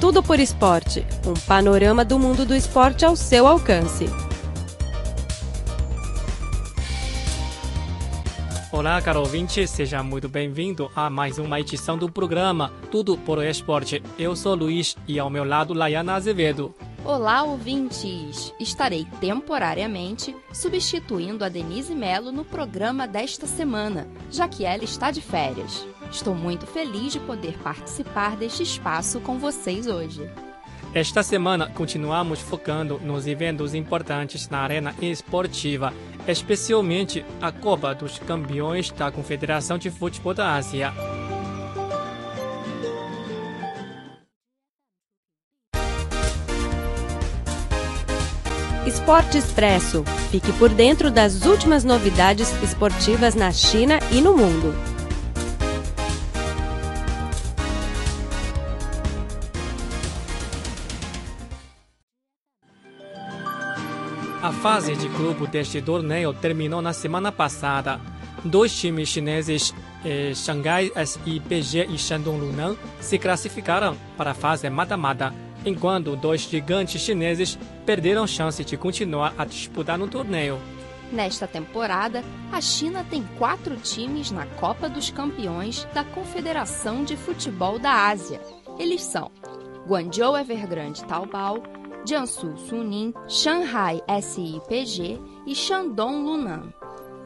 Tudo por Esporte um panorama do mundo do esporte ao seu alcance. Olá, caro ouvinte, seja muito bem-vindo a mais uma edição do programa Tudo por Esporte. Eu sou Luiz e ao meu lado Laiana Azevedo. Olá, ouvintes! Estarei temporariamente substituindo a Denise Melo no programa desta semana, já que ela está de férias. Estou muito feliz de poder participar deste espaço com vocês hoje. Esta semana continuamos focando nos eventos importantes na arena esportiva, especialmente a Copa dos Campeões da Confederação de Futebol da Ásia. Esporte Expresso. Fique por dentro das últimas novidades esportivas na China e no mundo. A fase de grupo deste torneio terminou na semana passada. Dois times chineses, eh, Xangai SIPG e Shandong Luneng, se classificaram para a fase mata-mata enquanto dois gigantes chineses perderam chance de continuar a disputar no torneio. Nesta temporada, a China tem quatro times na Copa dos Campeões da Confederação de Futebol da Ásia. Eles são Guangzhou Evergrande Taobao, Jiangsu Suning, Shanghai SIPG e Shandong Luneng.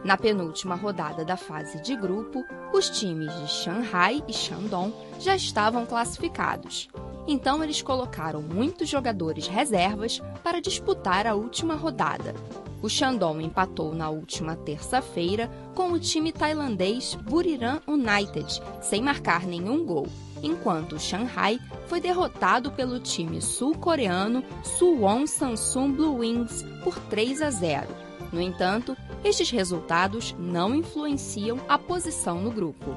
Na penúltima rodada da fase de grupo, os times de Shanghai e Shandong já estavam classificados. Então eles colocaram muitos jogadores reservas para disputar a última rodada. O Shandong empatou na última terça-feira com o time tailandês Buriram United, sem marcar nenhum gol, enquanto Shanghai foi derrotado pelo time sul-coreano Suwon Samsung Blue Wings por 3 a 0. No entanto, estes resultados não influenciam a posição no grupo.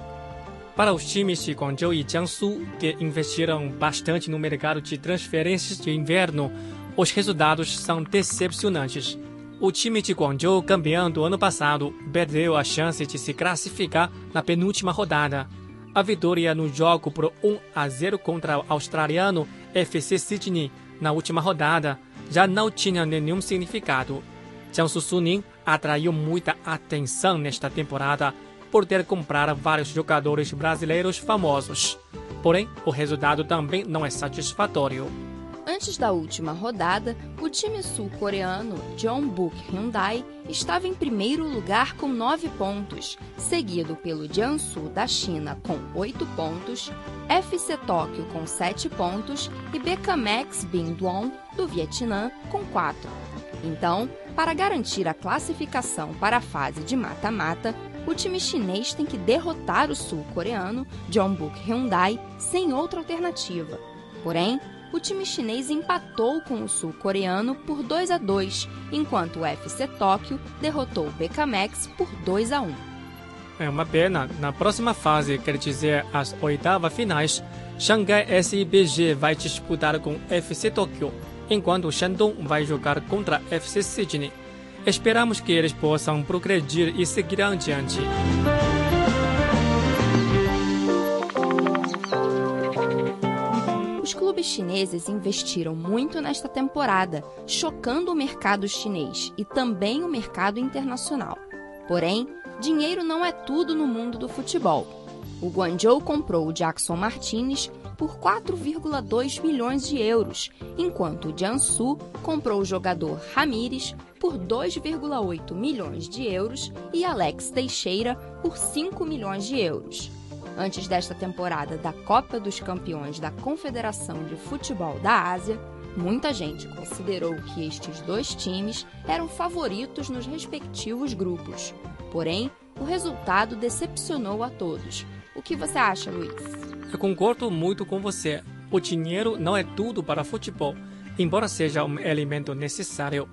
Para os times de Guangzhou e Jiangsu, que investiram bastante no mercado de transferências de inverno, os resultados são decepcionantes. O time de Guangzhou, campeão do ano passado, perdeu a chance de se classificar na penúltima rodada. A vitória no jogo por 1 a 0 contra o australiano FC Sydney na última rodada já não tinha nenhum significado. Jiangsu Suning atraiu muita atenção nesta temporada por ter comprado vários jogadores brasileiros famosos. Porém, o resultado também não é satisfatório. Antes da última rodada, o time sul-coreano Jeonbuk Hyundai estava em primeiro lugar com 9 pontos, seguido pelo Jiangsu da China com 8 pontos, FC Tóquio com 7 pontos e Bekamex Binh-duong do Vietnã com 4. Então, para garantir a classificação para a fase de mata-mata, o time chinês tem que derrotar o sul-coreano Jeonbuk Hyundai sem outra alternativa. Porém, o time chinês empatou com o sul-coreano por 2 a 2, enquanto o FC Tóquio derrotou o Bekamex por 2 a 1. É uma pena. Na próxima fase, quer dizer as oitavas finais, Xangai SIBG vai disputar com FC Tóquio, enquanto Shandong vai jogar contra FC Sydney. Esperamos que eles possam progredir e seguir adiante. Clubes chineses investiram muito nesta temporada, chocando o mercado chinês e também o mercado internacional. Porém, dinheiro não é tudo no mundo do futebol. O Guangzhou comprou o Jackson Martinez por 4,2 milhões de euros, enquanto o Jiangsu comprou o jogador Ramires por 2,8 milhões de euros e Alex Teixeira por 5 milhões de euros. Antes desta temporada da Copa dos Campeões da Confederação de Futebol da Ásia, muita gente considerou que estes dois times eram favoritos nos respectivos grupos. Porém, o resultado decepcionou a todos. O que você acha, Luiz? Eu concordo muito com você. O dinheiro não é tudo para futebol, embora seja um elemento necessário.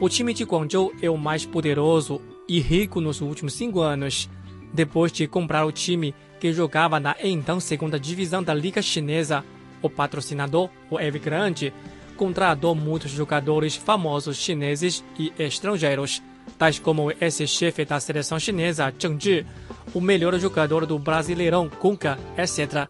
O time de Guangzhou é o mais poderoso e rico nos últimos cinco anos. Depois de comprar o time que jogava na então segunda divisão da Liga Chinesa, o patrocinador, o Evergrande, contratou muitos jogadores famosos chineses e estrangeiros, tais como o ex-chefe da seleção chinesa Zheng Zhi, o melhor jogador do Brasileirão Kunka, etc.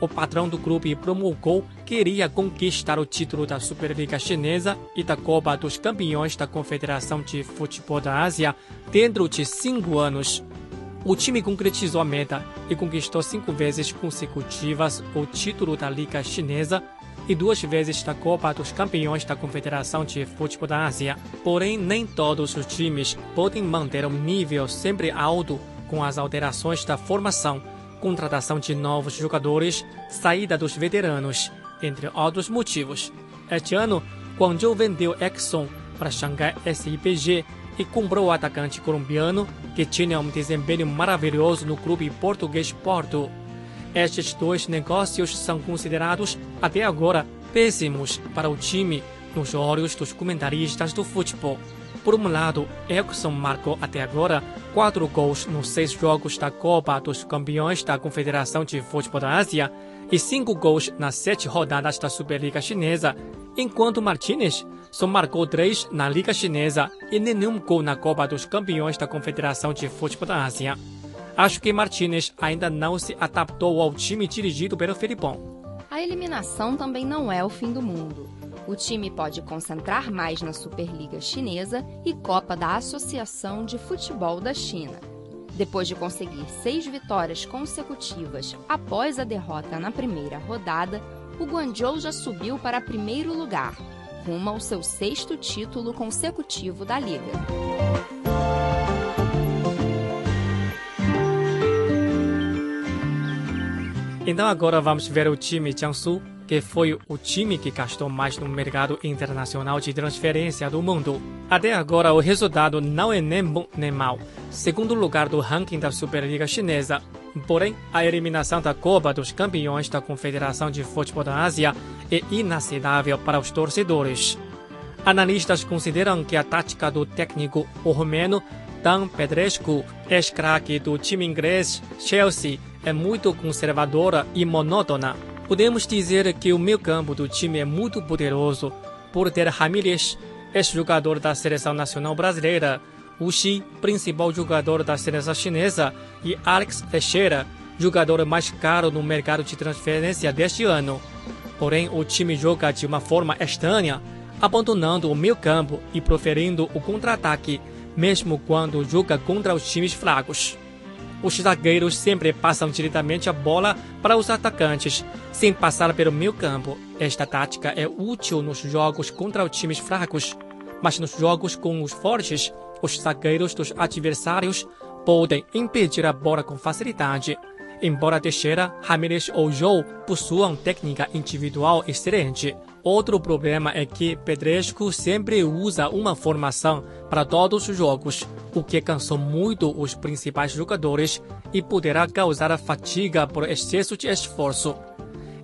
O patrão do clube promulgou queria conquistar o título da Superliga Chinesa e da Copa dos Campeões da Confederação de Futebol da Ásia dentro de cinco anos. O time concretizou a meta e conquistou cinco vezes consecutivas o título da Liga Chinesa e duas vezes da Copa dos Campeões da Confederação de Futebol da Ásia. Porém, nem todos os times podem manter um nível sempre alto com as alterações da formação, contratação de novos jogadores, saída dos veteranos, entre outros motivos. Este ano, Guangzhou vendeu Exxon para Xangai SIPG e comprou o atacante colombiano, que tinha um desempenho maravilhoso no clube português Porto. Estes dois negócios são considerados, até agora, péssimos para o time nos olhos dos comentaristas do futebol. Por um lado, Exxon marcou até agora quatro gols nos seis jogos da Copa dos Campeões da Confederação de Futebol da Ásia e cinco gols nas sete rodadas da Superliga Chinesa, enquanto Martinez só marcou três na Liga Chinesa e nenhum gol na Copa dos Campeões da Confederação de Futebol da Ásia. Acho que Martinez ainda não se adaptou ao time dirigido pelo Felipão. A eliminação também não é o fim do mundo. O time pode concentrar mais na Superliga Chinesa e Copa da Associação de Futebol da China. Depois de conseguir seis vitórias consecutivas após a derrota na primeira rodada, o Guangzhou já subiu para primeiro lugar, rumo ao seu sexto título consecutivo da liga. Então agora vamos ver o time Jiangsu, que foi o time que gastou mais no mercado internacional de transferência do mundo. Até agora o resultado não é nem bom nem mau. Segundo lugar do ranking da Superliga Chinesa. Porém, a eliminação da Copa dos Campeões da Confederação de Futebol da Ásia é inaceitável para os torcedores. Analistas consideram que a tática do técnico romeno Dan Pedrescu, ex-craque do time inglês Chelsea, é muito conservadora e monótona. Podemos dizer que o meio campo do time é muito poderoso por ter Ramírez, ex-jogador da seleção nacional brasileira, Wu principal jogador da seleção chinesa, e Alex Teixeira, jogador mais caro no mercado de transferência deste ano. Porém, o time joga de uma forma estranha, abandonando o meio campo e proferindo o contra-ataque, mesmo quando joga contra os times fracos. Os zagueiros sempre passam diretamente a bola para os atacantes, sem passar pelo meio campo. Esta tática é útil nos jogos contra os times fracos, mas nos jogos com os fortes, os zagueiros dos adversários podem impedir a bola com facilidade. Embora Teixeira, Ramirez ou Joe possuam técnica individual excelente, outro problema é que Pedresco sempre usa uma formação para todos os jogos, o que cansou muito os principais jogadores e poderá causar fatiga por excesso de esforço.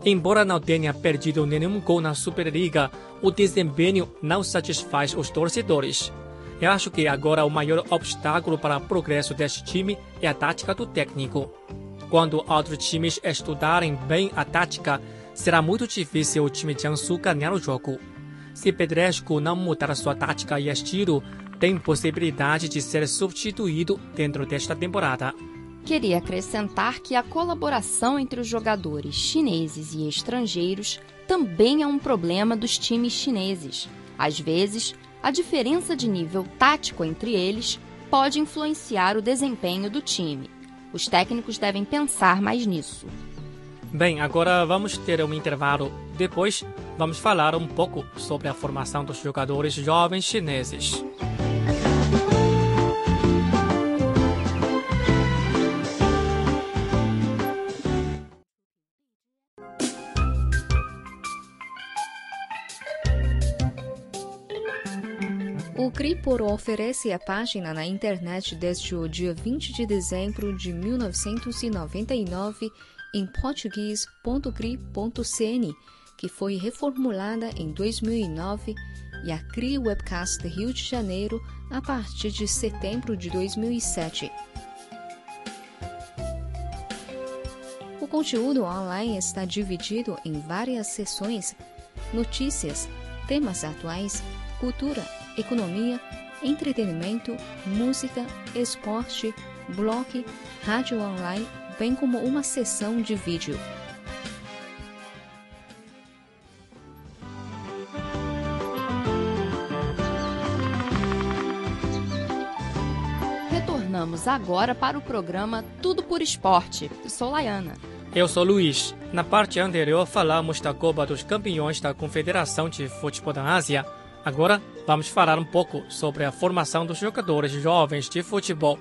Embora não tenha perdido nenhum gol na Superliga, o desempenho não satisfaz os torcedores. Eu acho que agora o maior obstáculo para o progresso deste time é a tática do técnico. Quando outros times estudarem bem a tática, será muito difícil o time de Jiangsu ganhar o jogo. Se Pedresco não mudar sua tática e estilo, tem possibilidade de ser substituído dentro desta temporada. Queria acrescentar que a colaboração entre os jogadores chineses e estrangeiros também é um problema dos times chineses. Às vezes, a diferença de nível tático entre eles pode influenciar o desempenho do time. Os técnicos devem pensar mais nisso. Bem, agora vamos ter um intervalo. Depois, vamos falar um pouco sobre a formação dos jogadores jovens chineses. O Cripor oferece a página na internet desde o dia 20 de dezembro de 1999 em português.cri.cn, que foi reformulada em 2009, e a CRI Webcast Rio de Janeiro a partir de setembro de 2007. O conteúdo online está dividido em várias seções: notícias, temas atuais, cultura, economia, entretenimento, música, esporte, blog, rádio online, bem como uma sessão de vídeo. Retornamos agora para o programa Tudo por Esporte. Eu sou Laiana. Eu sou Luiz. Na parte anterior falamos da Copa dos Campeões da Confederação de Futebol da Ásia. Agora vamos falar um pouco sobre a formação dos jogadores jovens de futebol.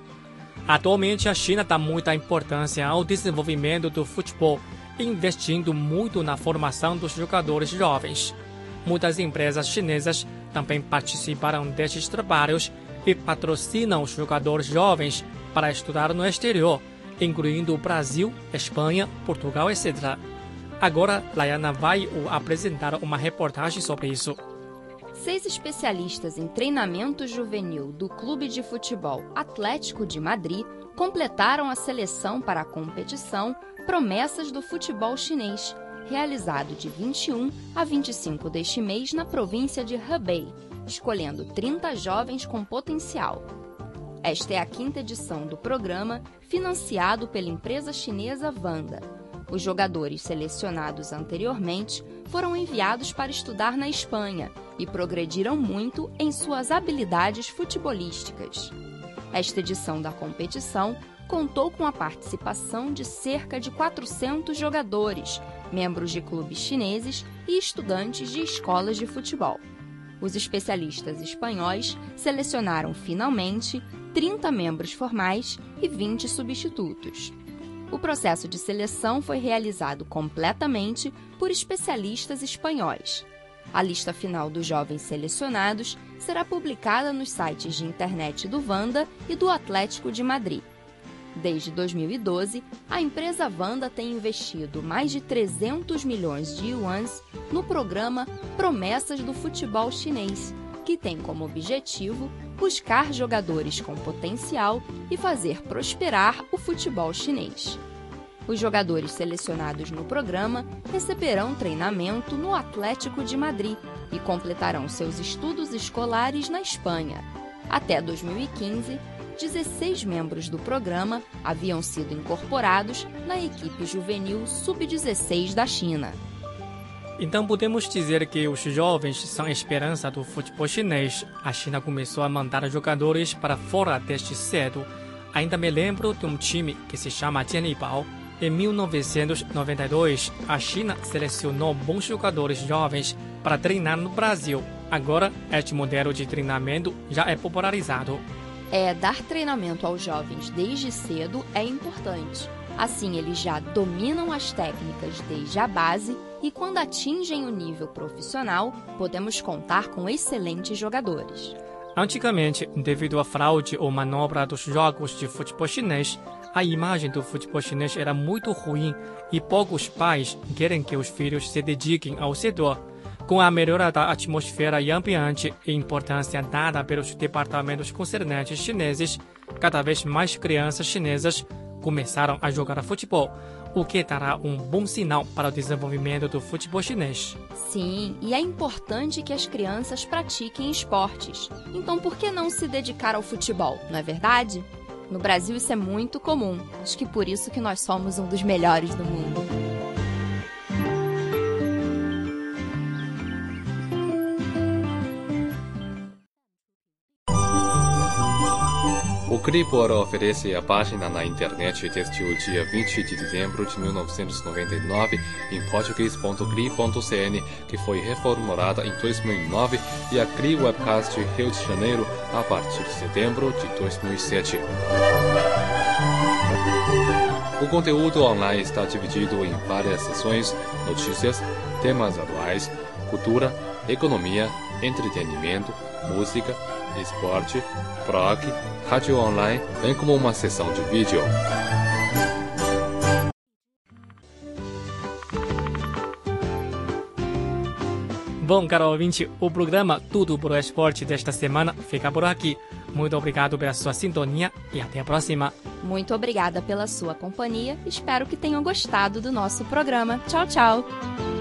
Atualmente a China dá muita importância ao desenvolvimento do futebol, investindo muito na formação dos jogadores jovens. Muitas empresas chinesas também participaram destes trabalhos e patrocinam os jogadores jovens para estudar no exterior, incluindo o Brasil, Espanha, Portugal, etc. Agora, Laiana vai apresentar uma reportagem sobre isso. Seis especialistas em treinamento juvenil do Clube de Futebol Atlético de Madrid completaram a seleção para a competição Promessas do Futebol Chinês, realizado de 21 a 25 deste mês na província de Hebei, escolhendo 30 jovens com potencial. Esta é a quinta edição do programa, financiado pela empresa chinesa Vanda. Os jogadores selecionados anteriormente foram enviados para estudar na Espanha e progrediram muito em suas habilidades futebolísticas. Esta edição da competição contou com a participação de cerca de 400 jogadores, membros de clubes chineses e estudantes de escolas de futebol. Os especialistas espanhóis selecionaram finalmente 30 membros formais e 20 substitutos. O processo de seleção foi realizado completamente por especialistas espanhóis. A lista final dos jovens selecionados será publicada nos sites de internet do Vanda e do Atlético de Madrid. Desde 2012, a empresa Vanda tem investido mais de 300 milhões de yuans no programa Promessas do Futebol Chinês, que tem como objetivo buscar jogadores com potencial e fazer prosperar o futebol chinês. Os jogadores selecionados no programa receberão treinamento no Atlético de Madrid e completarão seus estudos escolares na Espanha. Até 2015, 16 membros do programa haviam sido incorporados na equipe juvenil sub-16 da China. Então podemos dizer que os jovens são a esperança do futebol chinês. A China começou a mandar jogadores para fora desde cedo. Ainda me lembro de um time que se chama Jianlibao. Em 1992, a China selecionou bons jogadores jovens para treinar no Brasil. Agora, este modelo de treinamento já é popularizado. É, dar treinamento aos jovens desde cedo é importante. Assim, eles já dominam as técnicas desde a base e, quando atingem o nível profissional, podemos contar com excelentes jogadores. Antigamente, devido à fraude ou manobra dos jogos de futebol chinês, a imagem do futebol chinês era muito ruim e poucos pais querem que os filhos se dediquem ao setor. Com a melhora da atmosfera e ambiente e importância dada pelos departamentos concernentes chineses, cada vez mais crianças chinesas começaram a jogar futebol, o que dará um bom sinal para o desenvolvimento do futebol chinês. Sim, e é importante que as crianças pratiquem esportes. Então, por que não se dedicar ao futebol, não é verdade? No Brasil isso é muito comum. Acho que por isso que nós somos um dos melhores do mundo. Cribor oferece a página na internet desde o dia 20 de dezembro de 1999 em português.cri.cn, que foi reformulada em 2009, e a Cri Webcast Rio de Janeiro a partir de setembro de 2007. O conteúdo online está dividido em várias sessões, notícias, temas atuais, cultura, economia, entretenimento, música, esporte, prog, rádio online, bem como uma sessão de vídeo. Bom, caro ouvinte, o programa Tudo pro Esporte desta semana fica por aqui. Muito obrigado pela sua sintonia e até a próxima. Muito obrigada pela sua companhia. Espero que tenham gostado do nosso programa. Tchau, tchau.